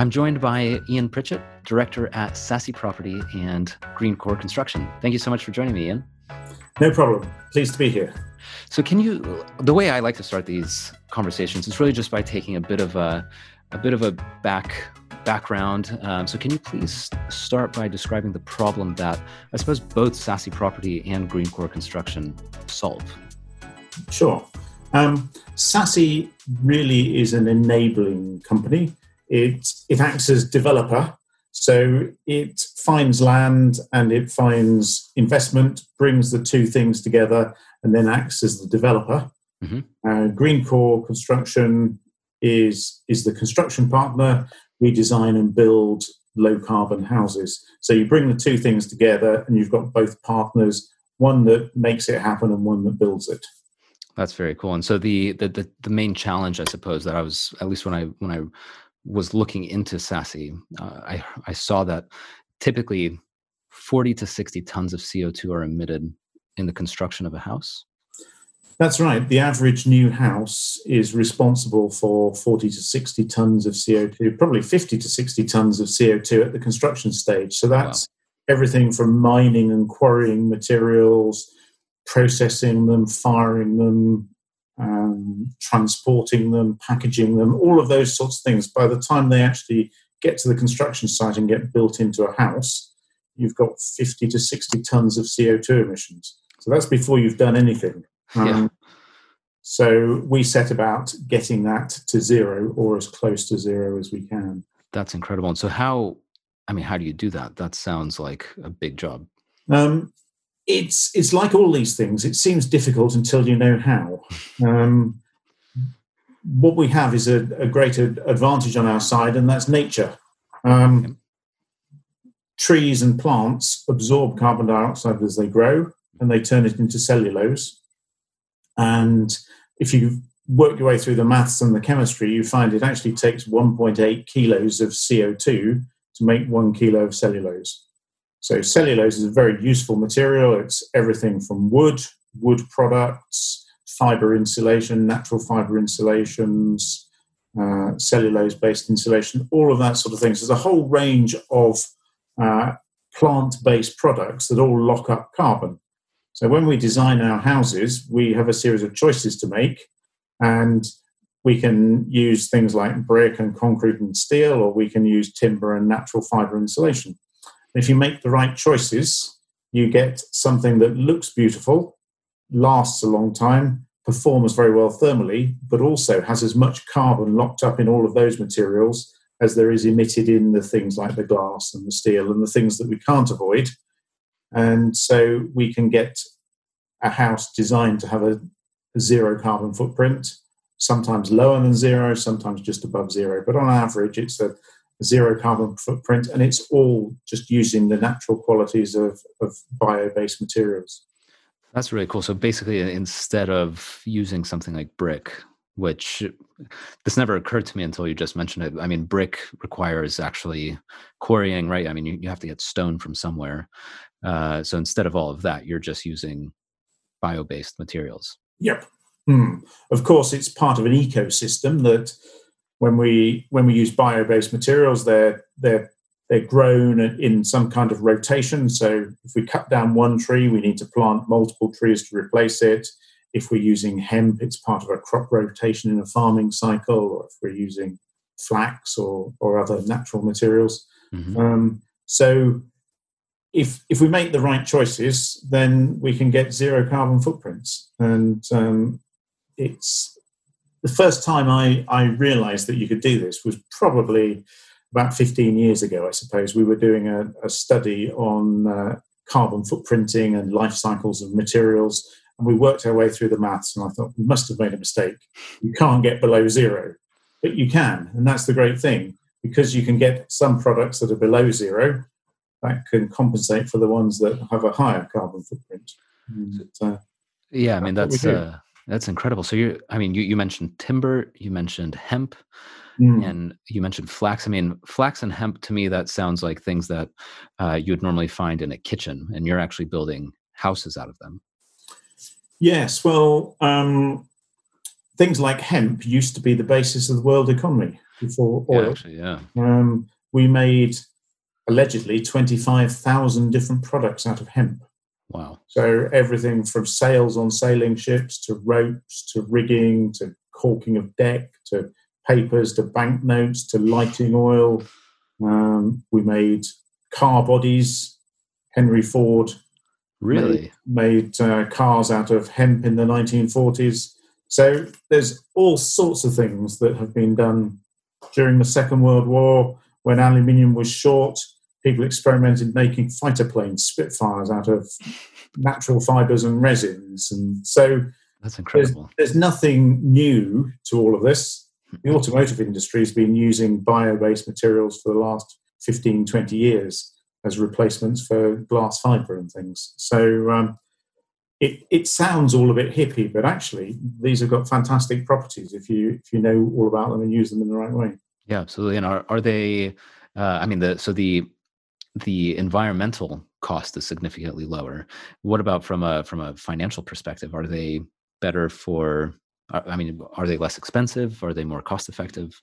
I'm joined by Ian Pritchett, director at Ssassy Property and Greencore Construction. Thank you so much for joining me, Ian. No problem. Pleased to be here. So, can you? The way I like to start these conversations is really just by taking a bit of a, a bit of a back background. Um, so, can you please start by describing the problem that I suppose both Ssassy Property and Greencore Construction solve? Sure. Um, Ssassy really is an enabling company. It, it acts as developer. So it finds land and it finds investment, brings the two things together, and then acts as the developer. Mm-hmm. Uh, Greencore Construction is, is the construction partner. We design and build low carbon houses. So you bring the two things together and you've got both partners, one that makes it happen and one that builds it. That's very cool. And so the, the the the, main challenge, I suppose, that I was at least when I when I was looking into Ssassy, uh, I I saw that typically forty to sixty tons of CO two are emitted in the construction of a house. That's right. The average new house is responsible for 40 to 60 tons of CO2, probably 50 to 60 tons of CO2 at the construction stage. So that's wow. everything from mining and quarrying materials processing them, firing them, um, transporting them, packaging them, all of those sorts of things. By the time they actually get to the construction site and get built into a house, you've got 50 to 60 tons of CO2 emissions. So that's before you've done anything. Um, yeah. So we set about getting that to zero or as close to zero as we can. That's incredible. And so, how, I mean, how do you do that? That sounds like a big job. Um, it's it's like all these things. It seems difficult until you know how. Um, what we have is a, a great advantage on our side, and that's nature. Um, trees and plants absorb carbon dioxide as they grow, and they turn it into cellulose. And if you work your way through the maths and the chemistry, you find it actually takes 1.8 kilos of CO2 to make one kilo of cellulose. So cellulose is a very useful material. It's everything from wood, wood products, fiber insulation, natural fiber insulations, uh, cellulose-based insulation, all of that sort of things. There's a whole range of uh, plant-based products that all lock up carbon. So when we design our houses, we have a series of choices to make, and we can use things like brick and concrete and steel, or we can use timber and natural fiber insulation. If you make the right choices, you get something that looks beautiful, lasts a long time, performs very well thermally, but also has as much carbon locked up in all of those materials as there is emitted in the things like the glass and the steel and the things that we can't avoid. And so we can get a house designed to have a, a zero carbon footprint, sometimes lower than zero, sometimes just above zero. But on average, it's a zero carbon footprint, and it's all just using the natural qualities of, of bio based materials. That's really cool. So basically, instead of using something like brick, which this never occurred to me until you just mentioned it. I mean, brick requires actually quarrying, right? I mean, you, you have to get stone from somewhere. Uh, so instead of all of that, you're just using bio based materials. Yep. Mm. Of course, it's part of an ecosystem that when we when we use bio-based materials, they're they're they're grown in some kind of rotation. So if we cut down one tree, we need to plant multiple trees to replace it. If we're using hemp, it's part of a crop rotation in a farming cycle, or if we're using flax or or other natural materials. Mm-hmm. Um, so if if we make the right choices, then we can get zero carbon footprints, and um, it's the first time I, I realized that you could do this was probably about 15 years ago, I suppose. We were doing a, a study on uh, carbon footprinting and life cycles of materials, and we worked our way through the maths, and I thought, we must have made a mistake. You can't get below zero, but you can, and that's the great thing. Because you can get some products that are below zero, that can compensate for the ones that have a higher carbon footprint. And, uh, yeah, I mean, that's. that's that's incredible. So you, I mean, you, you mentioned timber, you mentioned hemp, mm. and you mentioned flax. I mean, flax and hemp to me that sounds like things that uh, you would normally find in a kitchen, and you're actually building houses out of them. Yes, well, um, things like hemp used to be the basis of the world economy. before oil. Yeah, actually, yeah. Um, we made allegedly 25,000 different products out of hemp. Wow. So everything from sails on sailing ships to ropes to rigging to caulking of deck to papers to banknotes to lighting oil. Um, we made car bodies. Henry Ford Really? made, made uh, cars out of hemp in the 1940s. So there's all sorts of things that have been done during the Second World War when aluminium was short. People experimented making fighter planes, Spitfires, out of natural fibers and resins. And so That's there's, incredible. there's nothing new to all of this. The automotive industry has been using bio based materials for the last 15, 20 years as replacements for glass fiber and things. So um, it, it sounds all a bit hippie, but actually, these have got fantastic properties if you if you know all about them and use them in the right way. Yeah, absolutely. And are are they? Uh, I mean, the so the the environmental cost is significantly lower. What about from a from a financial perspective? Are they better for? I mean, are they less expensive? Are they more cost effective?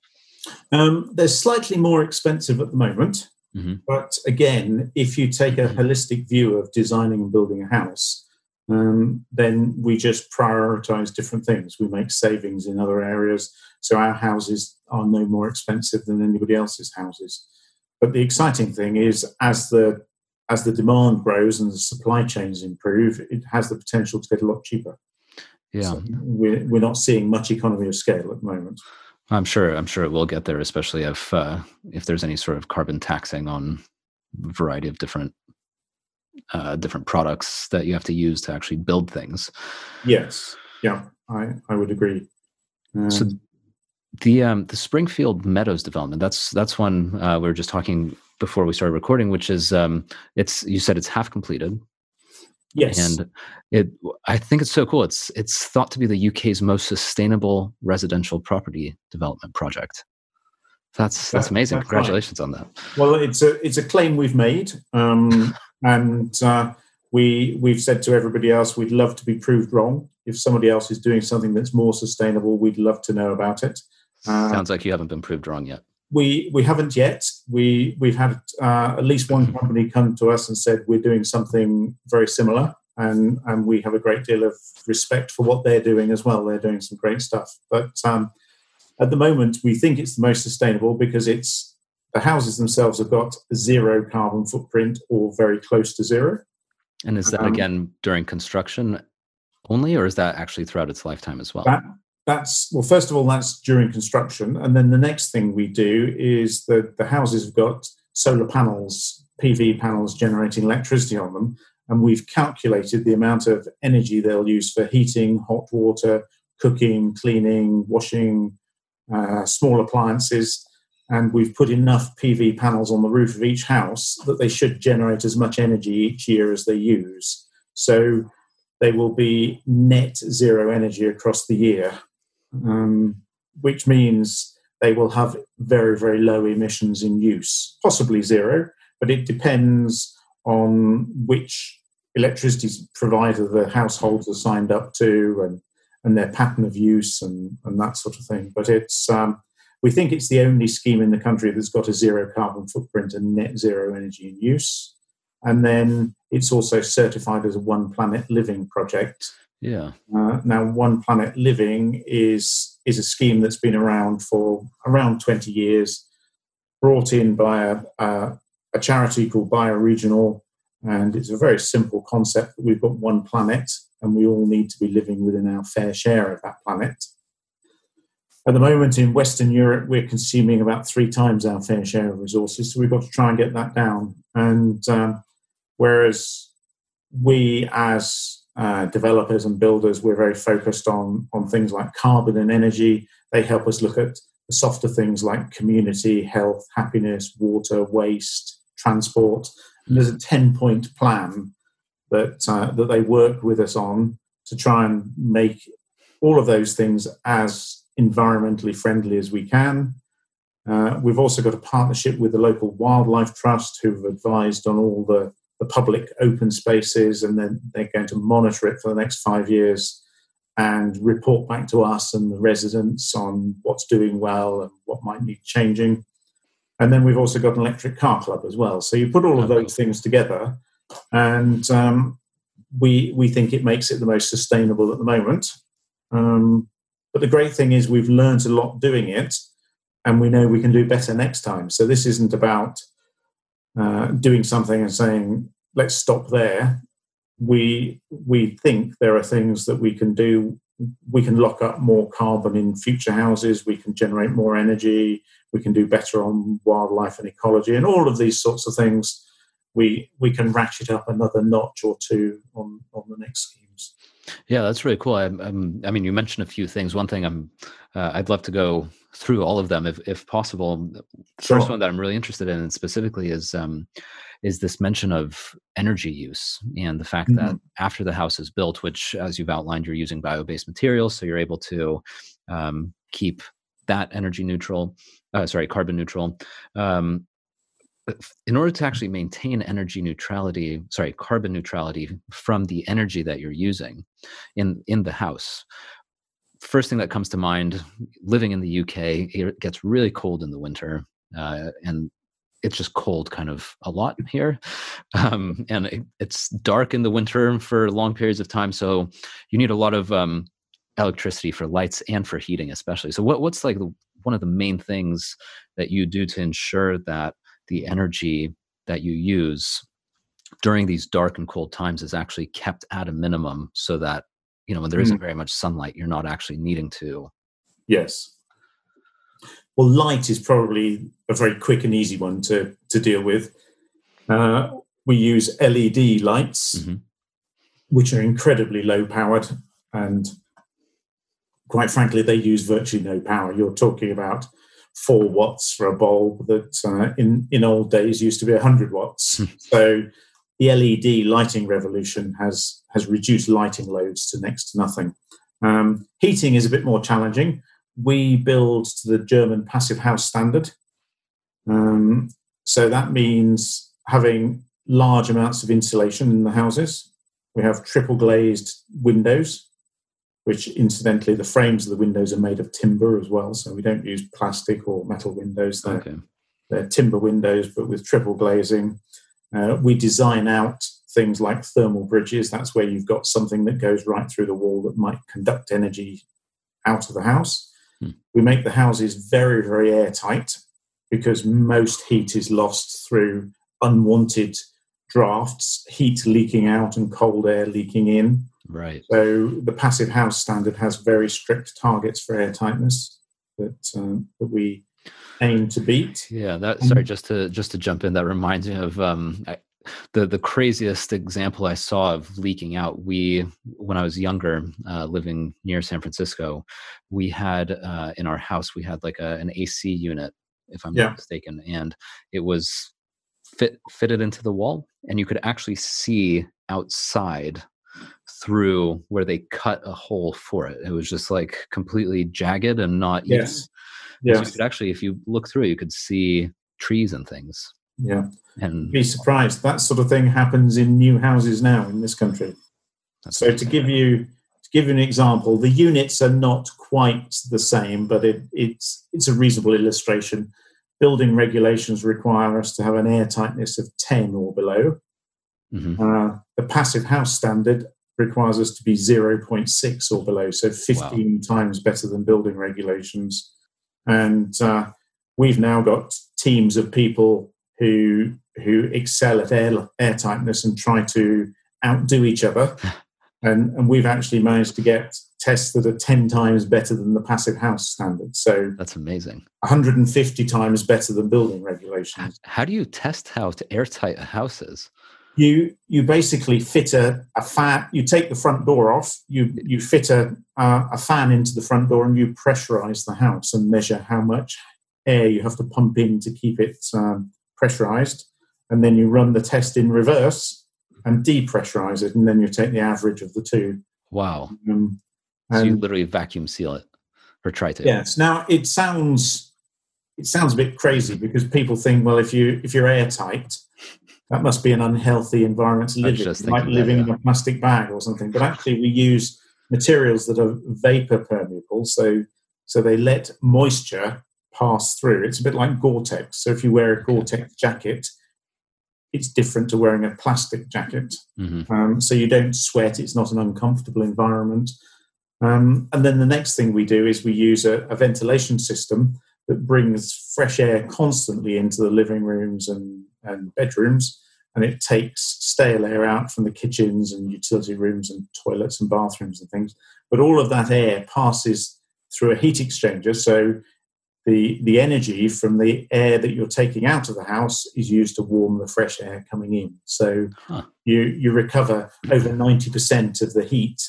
Um, they're slightly more expensive at the moment, Mhm. but again, if you take a holistic view of designing and building a house, um, then we just prioritize different things. We make savings in other areas, so our houses are no more expensive than anybody else's houses. But the exciting thing is, as the as the demand grows and the supply chains improve, it has the potential to get a lot cheaper. Yeah, So we're, we're not seeing much economy of scale at the moment. I'm sure. I'm sure it will get there, especially if uh, if there's any sort of carbon taxing on a variety of different uh, different products that you have to use to actually build things. Yes, yeah, I, I would agree. Um, So the um, the Springfield Meadows development that's that's one uh, we were just talking before we started recording, which is um, it's you said it's half completed, yes, and it I think it's so cool. It's it's thought to be the UK's most sustainable residential property development project. That's that's amazing. that's right. Congratulations on that. well, it's a it's a claim we've made, um, and uh, we we've said to everybody else we'd love to be proved wrong. If somebody else is doing something that's more sustainable, we'd love to know about it. Uh, Sounds like you haven't been proved wrong yet. we we haven't yet. We we've had uh, at least one company come to us and said we're doing something very similar, and and we have a great deal of respect for what they're doing as well. They're doing some great stuff, but um, at the moment we think it's the most sustainable because it's the houses themselves have got zero carbon footprint or very close to zero. And is that Um, again during construction only, or is that actually throughout its lifetime as well? That that's well, first of all, that's during construction, and then the next thing we do is that the houses have got solar panels, PV panels generating electricity on them, and we've calculated the amount of energy they'll use for heating, hot water, cooking, cleaning, washing, uh, small appliances. And we've put enough PV panels on the roof of each house that they should generate as much energy each year as they use. So they will be net zero energy across the year, um, which means they will have very, very low emissions in use, possibly zero, but it depends on which electricity provider the households are signed up to and, and their pattern of use and, and that sort of thing. But it's um, we think it's the only scheme in the country that's got a zero carbon footprint and net zero energy in use. And then it's also certified as a One Planet Living project. Yeah. Uh, now, One Planet Living is is a scheme that's been around for around 20 years, brought in by a, a, a charity called Bioregional, and it's a very simple concept that we've got one planet, and we all need to be living within our fair share of that planet. At the moment in Western Europe, we're consuming about three times our fair share of resources, so we've got to try and get that down. And um, whereas we, as uh, developers and builders, we're very focused on on things like carbon and energy. They help us look at the softer things like community, health, happiness, water, waste, transport. And there's a ten point plan that uh, that they work with us on to try and make all of those things as environmentally friendly as we can. Uh, we've also got a partnership with the local wildlife trust who've advised on all the, the public open spaces and then they're going to monitor it for the next five years and report back to us and the residents on what's doing well and what might need changing. And then we've also got an electric car club as well. So you put all of those things together, and um, we we think it makes it the most sustainable at the moment. Um, but the great thing is we've learned a lot doing it, and we know we can do better next time. So this isn't about uh, doing something and saying let's stop there. We we think there are things that we can do. We can lock up more carbon in future houses. We can generate more energy we can do better on wildlife and ecology, and all of these sorts of things. We we can ratchet up another notch or two on on the next schemes. Yeah, that's really cool. I, I'm, I mean, you mentioned a few things. One thing I'm, uh, I'd love to go through all of them if, if possible. The sure. first one that I'm really interested in specifically is um, is this mention of energy use and the fact mm-hmm. that after the house is built, which as you've outlined, you're using bio-based materials, so you're able to um, keep that energy neutral uh, sorry, carbon neutral. Um, in order to actually maintain energy neutrality, sorry, carbon neutrality from the energy that you're using in in the house, first thing that comes to mind, living in the UK, it gets really cold in the winter, uh, and it's just cold kind of a lot here. Um, and it, it's dark in the winter for long periods of time so you need a lot of um, electricity for lights and for heating especially. So what, what's like the, one of the main things that you do to ensure that the energy that you use during these dark and cold times is actually kept at a minimum so that you know when there not mm. very much sunlight you're not actually needing to yes well light is probably a very quick and easy one to to deal with uh, we use led lights mm-hmm. which are incredibly low powered and quite frankly, they use virtually no power. You're talking about four watts for a bulb that uh, in, in old days used to be 100 watts. Hmm. so the LED lighting revolution has, has reduced lighting loads to next to nothing. Um, heating is a bit more challenging. We build to the German passive house standard. Um, so that means having large amounts of insulation in the houses. We have triple glazed windows which incidentally the frames of the windows are made of timber as well so we don't use plastic or metal windows they're, okay. they're timber windows but with triple glazing uh, we design out things like thermal bridges that's where you've got something that goes right through the wall that might conduct energy out of the house hmm. we make the houses very very airtight because most heat is lost through unwanted drafts heat leaking out and cold air leaking in Right. So the passive house standard has very strict targets for air tightness that um, that we aim to beat. Yeah. That. Sorry, just to just to jump in, that reminds me of um, I, the the craziest example I saw of leaking out. We when I was younger, uh, living near San Francisco, we had uh, in our house we had like a, an AC unit, if I'm yeah. not mistaken, and it was fit fitted into the wall, and you could actually see outside through where they cut a hole for it. It was just like completely jagged and not yes. Yes. So you could actually, if you look through, you could see trees and things. Yeah. And be surprised. That sort of thing happens in new houses now in this country. so to give you to give you an example, the units are not quite the same, but it, it's it's a reasonable illustration. Building regulations require us to have an air tightness of 10 or below. Mm-hmm. Uh, the passive house standard requires us to be 0.6 or below, so 15 wow. times better than building regulations. And uh, we've now got teams of people who who excel at air, air tightness and try to outdo each other. and, and we've actually managed to get tests that are 10 times better than the passive house standard. So that's amazing. 150 times better than building regulations. How do you test how to airtight a house is? you you basically fit a, a fan you take the front door off you you fit a uh, a fan into the front door and you pressurize the house and measure how much air you have to pump in to keep it um, pressurized and then you run the test in reverse and depressurize it and then you take the average of the two wow um, so you literally vacuum seal it or try to yes now it sounds it sounds a bit crazy because people think well if you if you're airtight that must be an unhealthy environment to live in, like living that, yeah. in a plastic bag or something. But actually, we use materials that are vapor permeable, so so they let moisture pass through. It's a bit like Gore-Tex. So if you wear a Gore-Tex jacket, it's different to wearing a plastic jacket. Mm-hmm. Um, so you don't sweat. It's not an uncomfortable environment. Um, and then the next thing we do is we use a, a, ventilation system that brings fresh air constantly into the living rooms and, and bedrooms, and it takes stale air out from the kitchens and utility rooms and toilets and bathrooms and things. But all of that air passes through a heat exchanger. So the, the energy from the air that you're taking out of the house is used to warm the fresh air coming in. So huh. you, you recover over 90% of the heat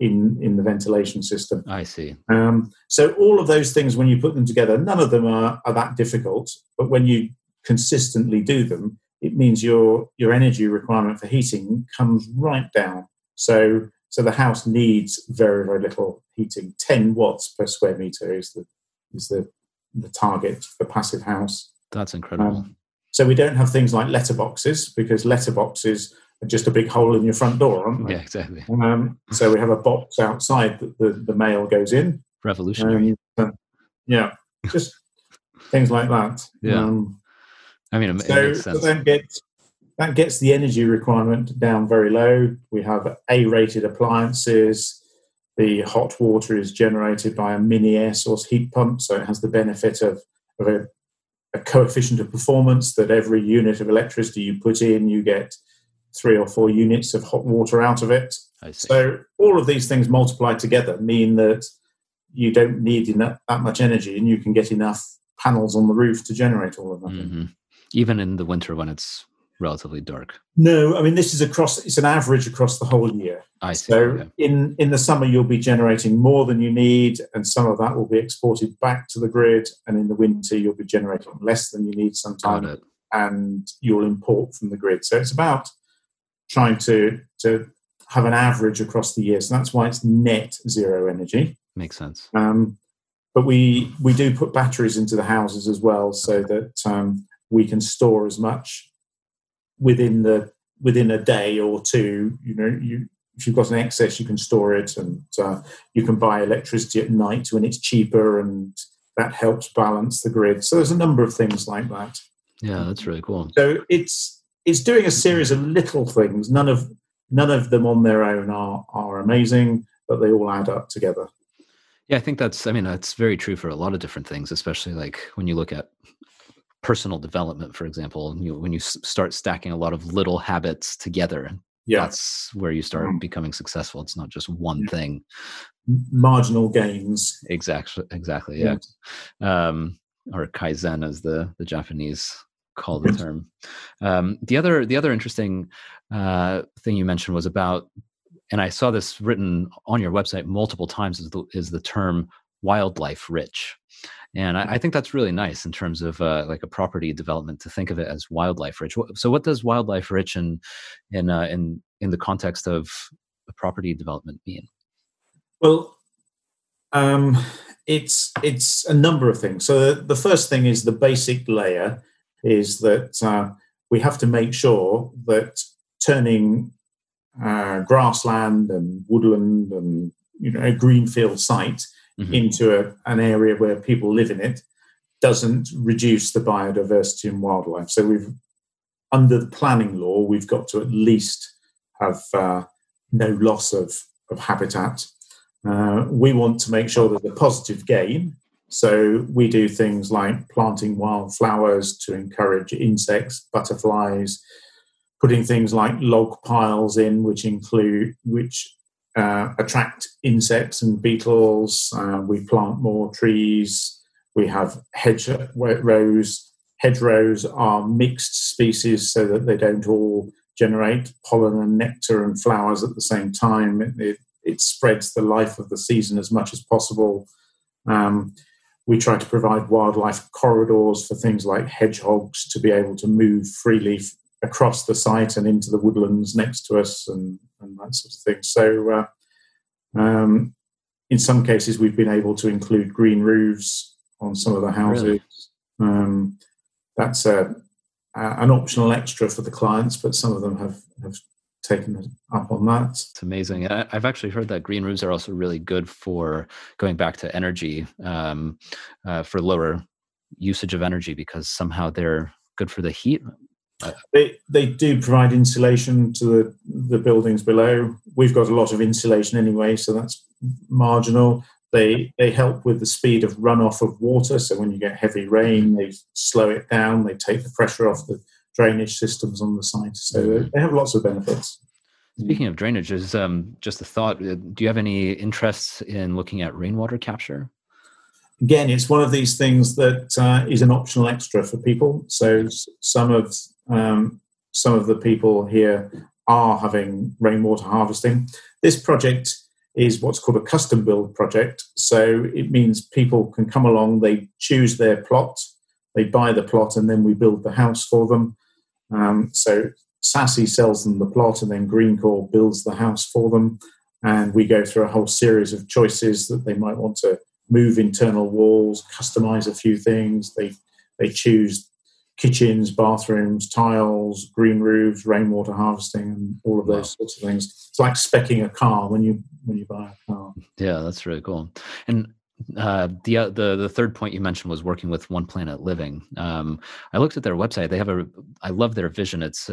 in, in the ventilation system. I see. Um, so all of those things, when you put them together, none of them are, are that difficult. But when you consistently do them, it means your, your energy requirement for heating comes right down. So so the house needs very, very little heating. 10 watts per square meter is the, is the, the target for passive house. That's incredible. Um, so we don't have things like letterboxes because letterboxes are just a big hole in your front door, aren't they? Yeah, exactly. Um, so we have a box outside that the, the mail goes in. Revolutionary. Um, yeah, just things like that. Yeah. Um, I mean, it, so, it. So then get that gets the energy requirement down very low. We have A rated appliances. The hot water is generated by a mini air source heat pump, so it has the benefit of, of a, a coefficient of performance that every unit of electricity you put in, you get three or four units of hot water out of it. So all of these things multiplied together mean that you don't need enough, that much energy and you can get enough panels on the roof to generate all of that. Mm-hmm. Even in the winter when it's relatively dark. No, I mean this is across. It's an average across the whole year. I see. So okay. in in the summer you'll be generating more than you need, and some of that will be exported back to the grid. And in the winter you'll be generating less than you need sometimes, and you'll import from the grid. So it's about trying to to have an average across the year. So that's why it's net zero energy. Makes sense. Um, but we we do put batteries into the houses as well, so that um, we can store as much within the within a day or two. You know, you if you've got an excess, you can store it, and uh, you can buy electricity at night when it's cheaper, and that helps balance the grid. So there's a number of things like that. Yeah, that's really cool. So it's it's doing a series of little things. None of none of them on their own are are amazing, but they all add up together. Yeah, I think that's. I mean, that's very true for a lot of different things, especially like when you look at personal development, for example, you know, when you start stacking a lot of little habits together, yeah. that's where you start mm. becoming successful. It's not just one yeah. thing. Marginal gains. Exactly. Exactly. Yeah. yeah. Um, or kaizen, as the the Japanese call the term. Um, the other the other interesting uh, thing you mentioned was about, and I saw this written on your website multiple times, is the, is the term wildlife rich and I, I, think that's really nice in terms of uh, like a property development to think of it as wildlife rich. So, what does wildlife rich in in uh, in in the context of a property development mean? Well, um, it's it's a number of things. So, the, the, first thing is the basic layer is that uh, we have to make sure that turning uh, grassland and woodland and you know a greenfield site mm-hmm. into a, an area where people live in it doesn't reduce the biodiversity and wildlife. So we've under the planning law, we've got to at least have uh, no loss of, of habitat. Uh, we want to make sure there's a positive gain. So we do things like planting wildflowers to encourage insects, butterflies, putting things like log piles in, which include which uh, attract insects and beetles. Uh, we plant more trees. We have hedgerows. Hedgerows are mixed species so that they don't all generate pollen and nectar and flowers at the same time. It, it, it spreads the life of the season as much as possible. Um, we try to provide wildlife corridors for things like hedgehogs to be able to move freely across the site and into the woodlands next to us and, and that sort of thing. So, uh, um, in some cases, we've been able to include green roofs on some of the houses. Really? Um, that's a, a, an optional extra for the clients, but some of them have, have taken up on that. It's amazing. I, have actually heard that green roofs are also really good for going back to energy um, uh, for lower usage of energy because somehow they're good for the heat. They they do provide insulation to the the buildings below. We've got a lot of insulation anyway, so that's marginal. They they help with the speed of runoff of water. So when you get heavy rain, they slow it down. They take the pressure off the drainage systems on the site. So mm-hmm. they have lots of benefits. Speaking of drainage, is um, just a thought. Uh, do you have any interests in looking at rainwater capture? Again, it's one of these things that uh, is an optional extra for people. So some of um, some of the people here are having rainwater harvesting. This project is what's called a custom build project. So it means people can come along, they choose their plot, they buy the plot, and then we build the house for them. Um, so Ssassy sells them the plot, and then Greencore builds the house for them. And we go through a whole series of choices that they might want to move internal walls, customize a few things. They they choose kitchens, bathrooms, tiles, green roofs, rainwater harvesting, and all of those wow. sorts of things. It's like specking a car when you when you buy a car. Yeah, that's really cool. And uh, the uh, the the third point you mentioned was working with One Planet Living. Um, I looked at their website. They have a. I love their vision. It's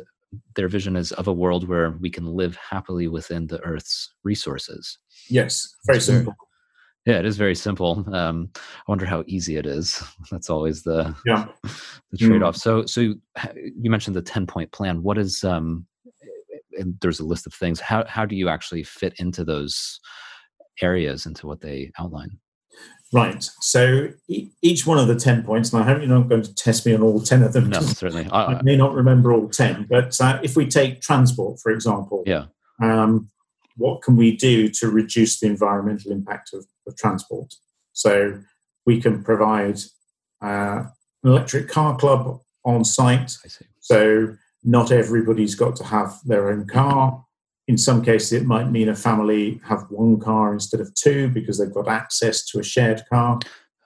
their vision is of a world where we can live happily within the Earth's resources. Yes, very simple. Yeah, it is very simple. Um, I wonder how easy it is. That's always the yeah the trade off. Mm. So so you mentioned the ten point plan. What is um and there's a list of things. How how do you actually fit into those areas into what they outline? Right. So each one of the 10 points, and I hope you're not going to test me on all 10 of them. No, certainly. I, I may not remember all 10, but uh, if we take transport, for example, yeah. Um, what can we do to reduce the environmental impact of, of transport? So we can provide uh, an electric car club on site. So not everybody's got to have their own car. In some cases, it might mean a family have one car instead of two because they've got access to a shared car.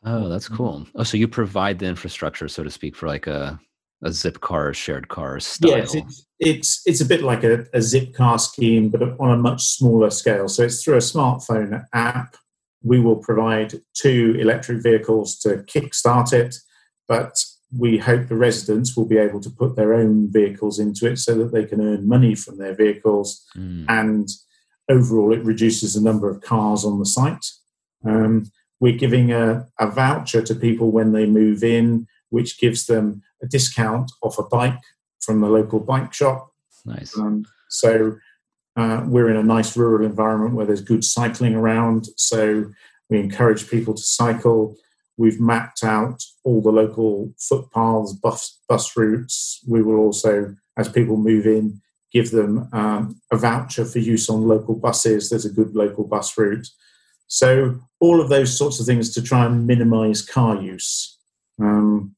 Oh, that's cool. Oh, so you provide the infrastructure, so to speak, for like a a Zipcar shared car style. Yes, it's it's, it's a bit like a, a Zipcar scheme, but on a much smaller scale. So it's through a smartphone app. We will provide two electric vehicles to kickstart it, but we hope the residents will be able to put their own vehicles into it so that they can earn money from their vehicles mm. and overall it reduces the number of cars on the site um, we're giving a, a, voucher to people when they move in which gives them a discount off a bike from the local bike shop nice um, so uh, we're in a nice rural environment where there's good cycling around so we encourage people to cycle We've mapped out all the local footpaths, bus, bus routes. We will also, as people move in, give them um, a voucher for use on local buses. There's a good local bus route. So, all of those sorts of things to try and minimize car use. Um,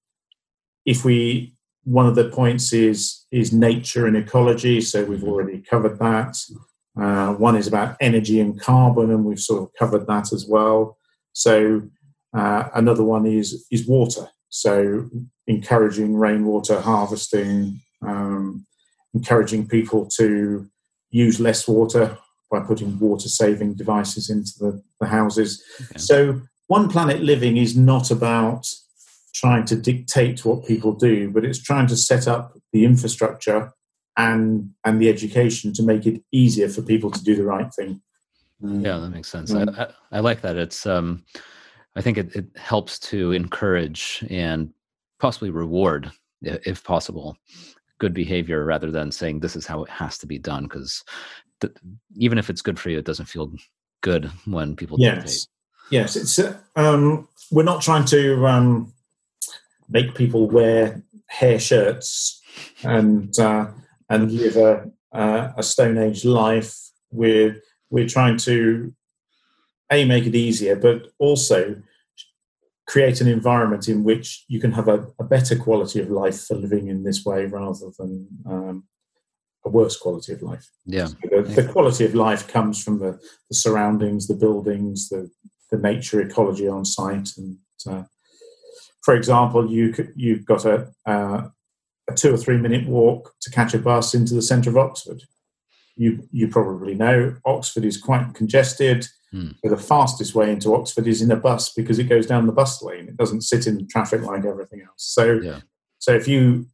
if we, one of the points is, is nature and ecology. So, we've already covered that. Uh, one is about energy and carbon, and we've sort of covered that as well. So, uh, another one is is water. So encouraging rainwater harvesting, um, encouraging people to use less water by putting water saving devices into the, the houses. Okay. So one planet living is not about trying to dictate what people do, but it's trying to set up the infrastructure and and the education to make it easier for people to do the right thing. Yeah, that makes sense. Mm. I, I, I, like that. It's um, I think it, it helps to encourage and possibly reward, if possible, good behavior rather than saying this is how it has to be done. Because th- even if it's good for you, it doesn't feel good when people yes. dictate. Yes, it's uh, um, we're not trying to um, make people wear hair shirts and uh, and live a, uh, a Stone Age life. We're we're trying to a make it easier, but also create an environment in which you can have a, a better quality of life for living in this way rather than um, a worse quality of life. Yeah. So the, the, quality of life comes from the, the, surroundings, the buildings, the, the nature ecology on site. And uh, for example, you could, you've got a, uh, a two or three minute walk to catch a bus into the centre of Oxford. you you probably know Oxford is quite congested. Hmm. So the fastest way into Oxford is in a bus because it goes down the bus lane. It doesn't sit in traffic like everything else. So Yeah. so if you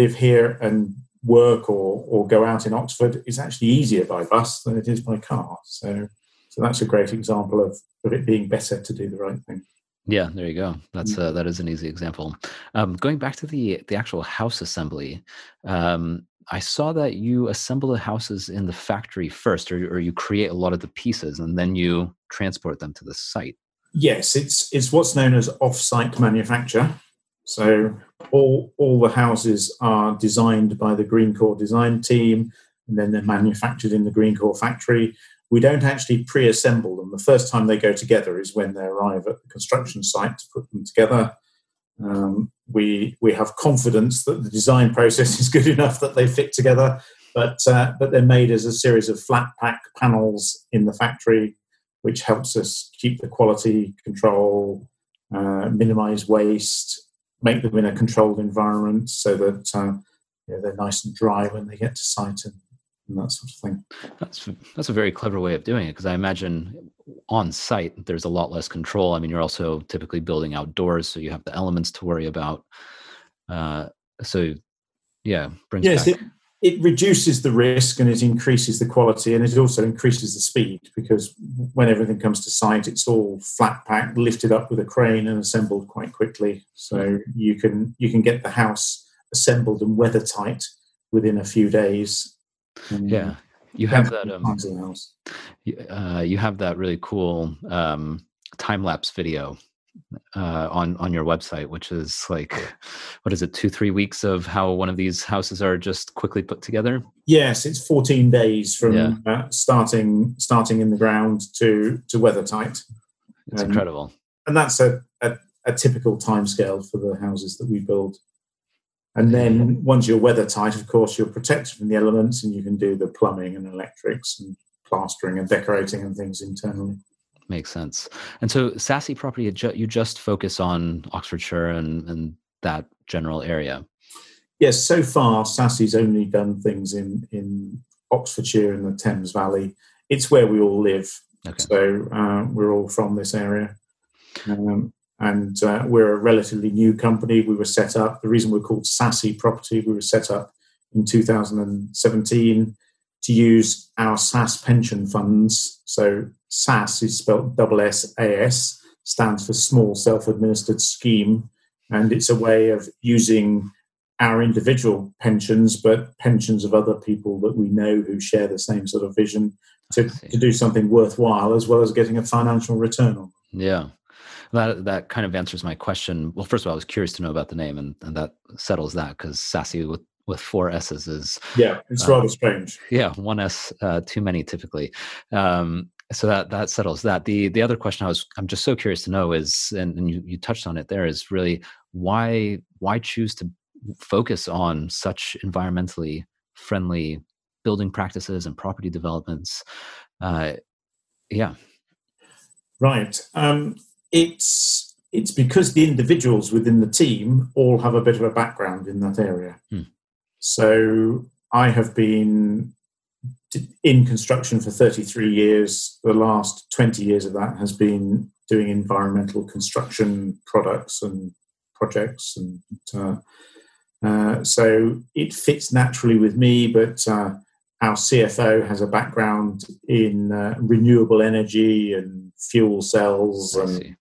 live here and work or or go out in Oxford, it's actually easier by bus than it is by car. So so that's a great example of, of it being better to do the right thing. Yeah, there you go. That's uh, that is an easy example. Um, going back to the the actual house assembly, um, I saw that you assemble the houses in the factory first, or, or you create a lot of the pieces and then you transport them to the site. Yes, it's it's what's known as off-site manufacture. So all all the houses are designed by the Greencore design team, and then they're manufactured in the Greencore factory. We don't actually pre-assemble them. The first time they go together is when they arrive at the construction site to put them together. Um, we we have confidence that the design process is good enough that they fit together, but uh, but they're made as a series of flat pack panels in the factory which helps us keep the quality control, uh, minimize waste, make them in a controlled environment so that uh, you know, they're nice and dry when they get to site and, and that sort of thing. That's that's a very clever way of doing it because I imagine on site there's a lot less control. I mean, you're also typically building outdoors, so you have the elements to worry about. Uh, so, yeah, brings Yes, back. it, it reduces the risk and it increases the quality and it also increases the speed because when everything comes to site, it's all flat packed, lifted up with a crane and assembled quite quickly. So you can you can get the house assembled and weather tight within a few days. And yeah, you have that. Um, parts of the house. uh, you have that really cool um, time lapse video uh, on on your website, which is like, what is it, two three weeks of how one of these houses are just quickly put together? Yes, it's 14 days from Yeah. uh, starting starting in the ground to to weather tight, It's Um, incredible. and that's a, a, a typical timescale for the houses that we build. And then once you're weather tight, of course, you're protected from the elements, and you can do the plumbing and electrics and plastering and decorating and things internally. Makes sense. And so, Ssassy Property, you just focus on Oxfordshire and and that general area. Yes, so far, Ssassy's only done things in in Oxfordshire and the Thames Valley. It's where we all live. Okay. So uh, we're all from this area. Um, and uh, we're a relatively new company. We were set up, the reason we're called Ssassy Property, we were set up in 2017 to use our SSAS pension funds. So SSAS is spelled double S A S, stands for Small Self Administered Scheme. And it's a way of using our individual pensions, but pensions of other people that we know who share the same sort of vision to, to do something worthwhile as well as getting a financial return on. Yeah. That that kind of answers my question. Well, first of all, I was curious to know about the name, and, and that settles that because Ssassy with with four S's is Yeah, it's Uh, rather strange. yeah one S uh, too many typically. Um, so that that settles that. The the other question I was I'm just so curious to know is, and, and you you touched on it there, is really why why choose to focus on such environmentally friendly building practices and property developments. Uh, yeah, Right. Um, it's it's because the individuals within the team all have a bit of a background in that area. Hmm. So I have been in construction for 33 years. The last 20 years of that has been doing environmental construction products and projects, and uh, uh, so it fits naturally with me. But uh, our CFO has a background in uh, renewable energy and fuel cells and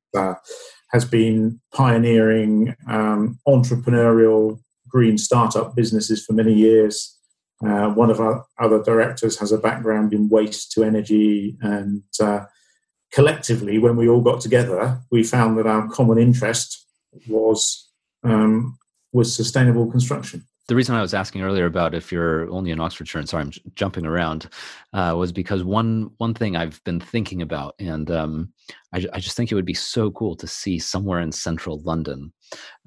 has been pioneering um, entrepreneurial green startup businesses for many years. Uh, one of our other directors has a background in waste to energy, and uh, collectively, when we all got together, we found that our common interest was um, was sustainable construction. The reason I was asking earlier about if you're only in Oxfordshire, and sorry, I'm j- jumping around, uh, was because one one thing I've been thinking about, and um, I, I just think it would be so cool to see somewhere in central London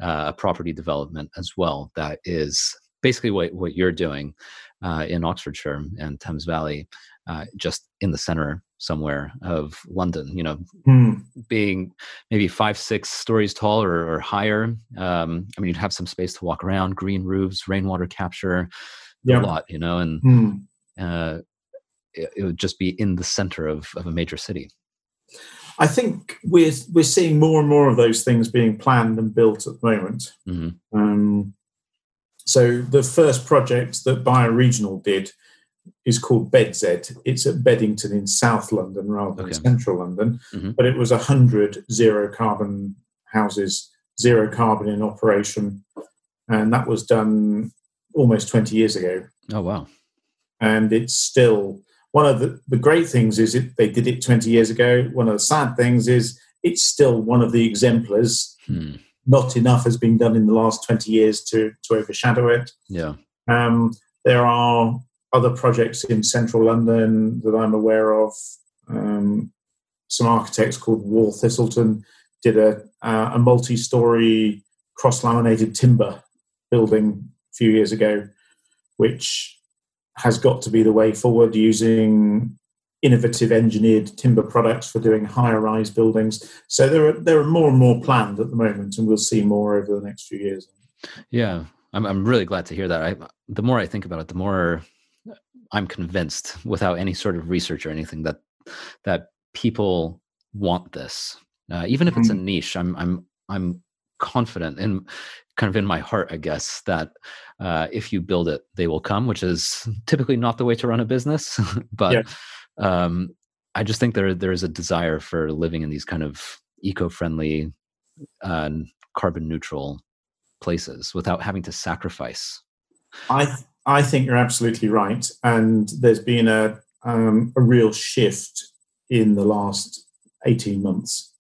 uh, a property development as well that is basically what what you're doing uh, in Oxfordshire and Thames Valley, uh, just in the center somewhere of London. You know, Hmm. being maybe five, six stories tall or, or higher. Um, I mean, you'd have some space to walk around, green roofs, rainwater capture, Yeah. a lot, you know. And Hmm. uh, it, it, would just be in the center of, of a major city. I think we're we're seeing more and more of those things being planned and built at the moment. Mm-hmm. Um, so the first project that Bioregional did is called BedZED. It's at Beddington in South London rather than okay. Central London, mm-hmm. but it was a hundred zero carbon houses, zero carbon in operation, and that was done almost twenty years ago. Oh wow! And it's still one of the, the great things is it, they did it 20 years ago. One of the sad things is it's still one of the exemplars. Hmm. Not enough has been done in the last 20 years to, to overshadow it. Yeah. Um, there are other projects in central London that I'm aware of. Um, some architects called Waugh Thistleton did a, uh, a multi story cross laminated timber building a few years ago, which has got to be the way forward using innovative engineered timber products for doing higher rise buildings. So there are there are more and more planned at the moment, and we'll see more over the next few years. Yeah, I'm I'm really glad to hear that. I the more I think about it, the more I'm convinced, without any sort of research or anything, that that people want this, uh, even if it's mm-hmm. a niche. I'm I'm I'm confident in kind of in my heart, I guess, that uh, if you build it, they will come, which is typically not the way to run a business. but yeah. um, I just think there there is a desire for living in these kind of eco-friendly, uh, carbon neutral places without having to sacrifice. I I think you're absolutely right, and there's been a um, a real shift in the last eighteen months.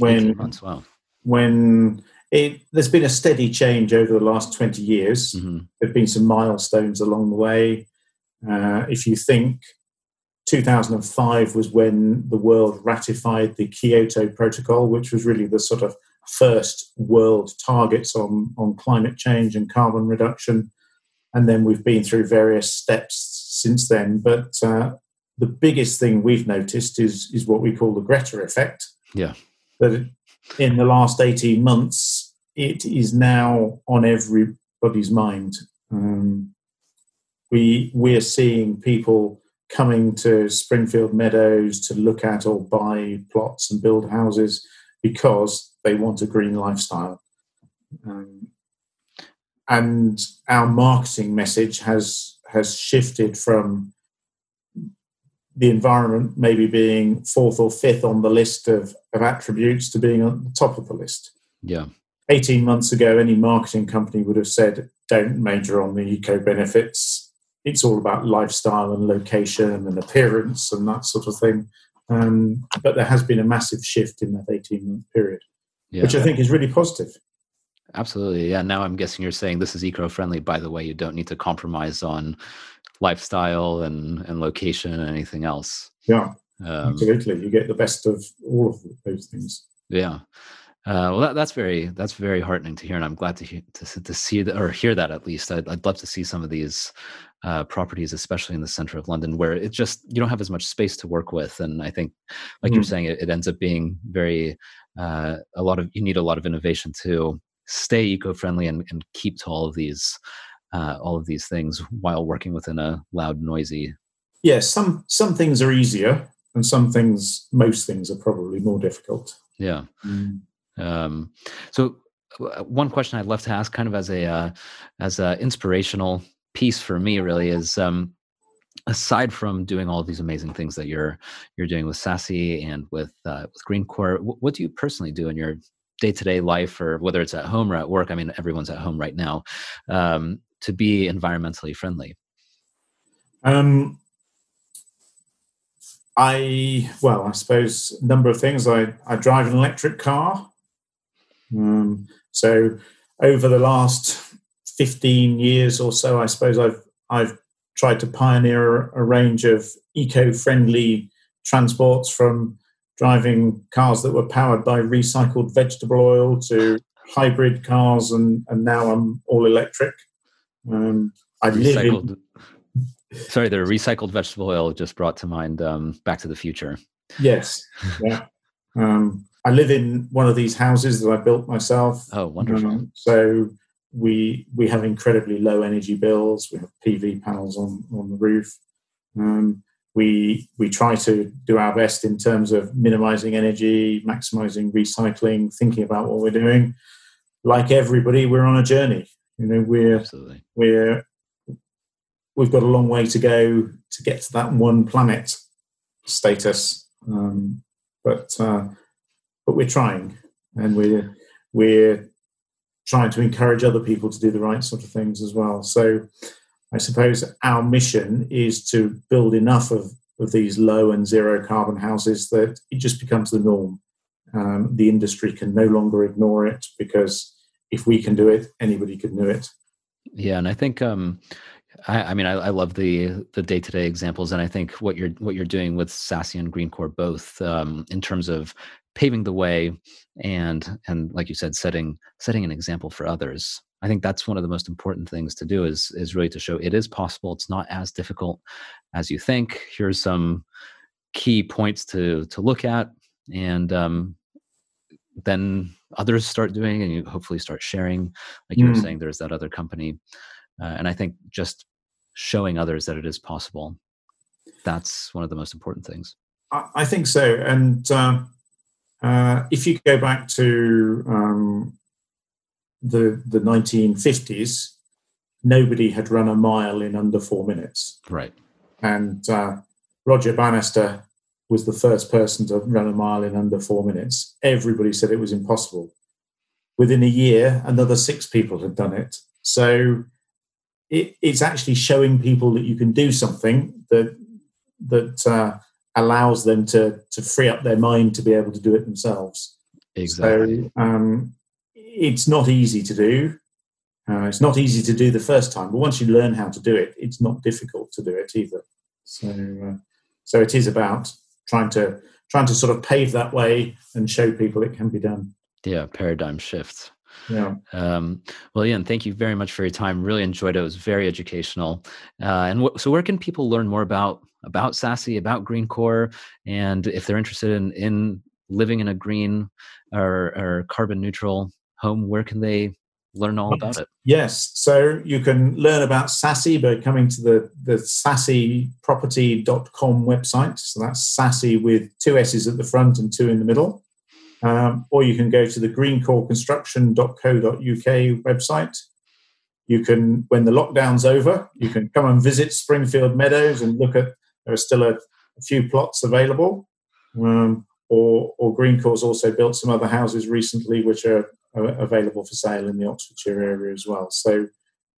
When 18 months, wow. When it, there's been a steady change over the last 20 years. Mm-hmm. There have been some milestones along the way. Uh, if you think 2005 was when the world ratified the Kyoto Protocol, which was really the sort of first world targets on, on climate change and carbon reduction. And then we've been through various steps since then. But uh, the biggest thing we've noticed is, is what we call the Greta effect. Yeah. That in the last 18 months, it is now on everybody's mind. Um, we we're seeing people coming to Springfield Meadows to look at or buy plots and build houses because they want a green lifestyle. Um, and our marketing message has has shifted from the environment maybe being fourth or fifth on the list of, of attributes to being on the top of the list. Yeah. 18 months ago, any marketing company would have said, don't major on the eco benefits. It's all about lifestyle and location and appearance and that sort of thing. Um, but there has been a massive shift in that 18 month period, yeah. which I think is really positive. Absolutely. Yeah. Now I'm guessing you're saying this is eco friendly. By the way, you don't need to compromise on lifestyle and, and location and anything else. Yeah. Um, absolutely. You get the best of all of those things. Yeah. Uh, well, that, that's very that's very heartening to hear, and I'm glad to hear, to, to see that or hear that at least. I'd, I'd love to see some of these uh, properties, especially in the center of London, where it just you don't have as much space to work with, and I think, like mm. you're saying, it, it, ends up being very uh, a lot of you need a lot of innovation to stay eco-friendly and, and keep to all of these uh, all of these things while working within a loud, noisy. Yeah, some some things are easier, and some things, most things, are probably more difficult. Yeah. Mm. Um, so, one question I'd love to ask, kind of as a uh, as an inspirational piece for me, really, is um, aside from doing all these amazing things that you're you're doing with Ssassy and with uh, with Greencore, what do you personally do in your day to day life, or whether it's at home or at work? I mean, everyone's at home right now um, to be environmentally friendly. Um, I well, I suppose a number of things. I I drive an electric car. Um, so over the last 15 years or so, I suppose I've I've tried to pioneer a range of eco-friendly transports from driving cars that were powered by recycled vegetable oil to hybrid cars and, and now I'm all electric. Um, I recycled. live in, Sorry, the recycled vegetable oil just brought to mind um, Back to the Future. Yes. Yeah. um, I live in one of these houses that I built myself. Oh, wonderful! Um, so we we have incredibly low energy bills. We have PV panels on on the roof. Um, we we try to do our best in terms of minimizing energy, maximizing recycling, thinking about what we're doing. Like everybody, we're on a journey. You know, we're Absolutely. we're we've got a long way to go to get to that one planet status. Um, but uh, but we're trying, and we're we're trying to encourage other people to do the right sort of things as well. So I suppose our mission is to build enough of, of these low and zero carbon houses that it just becomes the norm. Um, the industry can no longer ignore it because if we can do it, anybody can do it. Yeah, and I think um, I, I, mean, I, I, love the the day to day examples, and I think what you're what you're doing with Ssassy and Greencore both, um, in terms of paving the way and and like you said setting setting an example for others i think that's one of the most important things to do is is really to show it is possible. It's not as difficult as you think. Here's some key points to to look at and um, then others start doing and you hopefully start sharing. Like you mm. were saying there's that other company uh, and i think just showing others that it is possible that's one of the most important things. I, think so. And uh, uh, if you go back to um, the the 1950s, nobody had run a mile in under four minutes. Right. And uh, Roger Bannister was the first person to run a mile in under four minutes. Everybody said it was impossible. Within a year, another six people had done it. So it, it's actually showing people that you can do something that that uh, allows them to to free up their mind to be able to do it themselves. Exactly. So um, it's not easy to do. Uh, it's not easy to do the first time, but once you learn how to do it, it's not difficult to do it either. So, uh, so it is about trying to trying to sort of pave that way and show people it can be done. Yeah, paradigm shift. Yeah. Um, well, Ian, thank you very much for your time. Really enjoyed it. It was very educational. Uh, and so, where can people learn more about about Ssassy, about Greencore, and if they're interested in in living in a green or, or carbon neutral home, where can they learn all about it? Yes, so you can learn about Ssassy by coming to the the ssassyproperty.com website. So that's Ssassy with two S's at the front and two in the middle. Um, or you can go to the greencoreconstruction.co.uk website. You can, when the lockdown's over, you can come and visit Springfield Meadows and look at there are still a, a few plots available. Um, or, or Greencore's also built some other houses recently, which are available for sale in the Oxfordshire area as well. So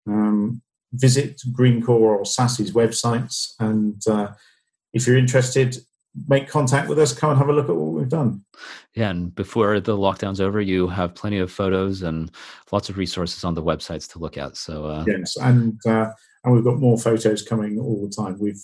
um, visit Greencore or Ssassy's websites, and uh, if you're interested, make contact with us. Come and have a look at what we've done. Yeah, and before the lockdown's over, you have plenty of photos and lots of resources on the websites to look at. So uh, yes, and uh, and we've got more photos coming all the time. We've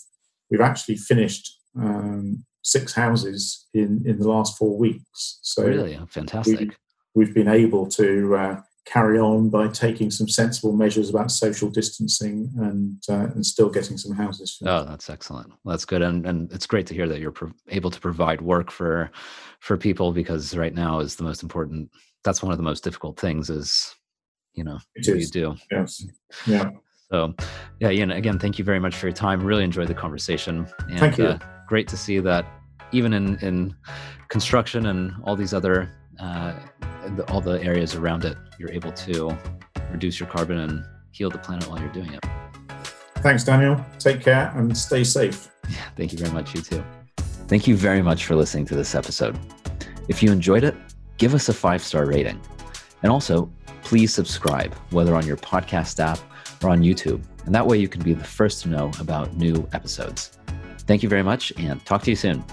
we've actually finished um, six houses in in the last four weeks. So really fantastic. We, have been able to uh, carry on by taking some sensible measures about social distancing and uh, and still getting some houses. Finished. Oh, that's excellent. That's good, and and it's great to hear that you're pro- able to provide work for for people because right now is the most important. That's one of the most difficult things. Is you know it what is. you do. Yes. Yeah. So, yeah, Ian, again, thank you very much for your time. Really enjoyed the conversation. And, thank you. Uh, great to see that even in, in construction and all these other, uh, the, all the areas around it, you're able to reduce your carbon and heal the planet while you're doing it. Thanks, Daniel. Take care and stay safe. Yeah, thank you very much. You too. Thank you very much for listening to this episode. If you enjoyed it, give us a five star rating. And also, please subscribe, whether on your podcast app or on YouTube. And that way you can be the first to know about new episodes. Thank you very much and talk to you soon.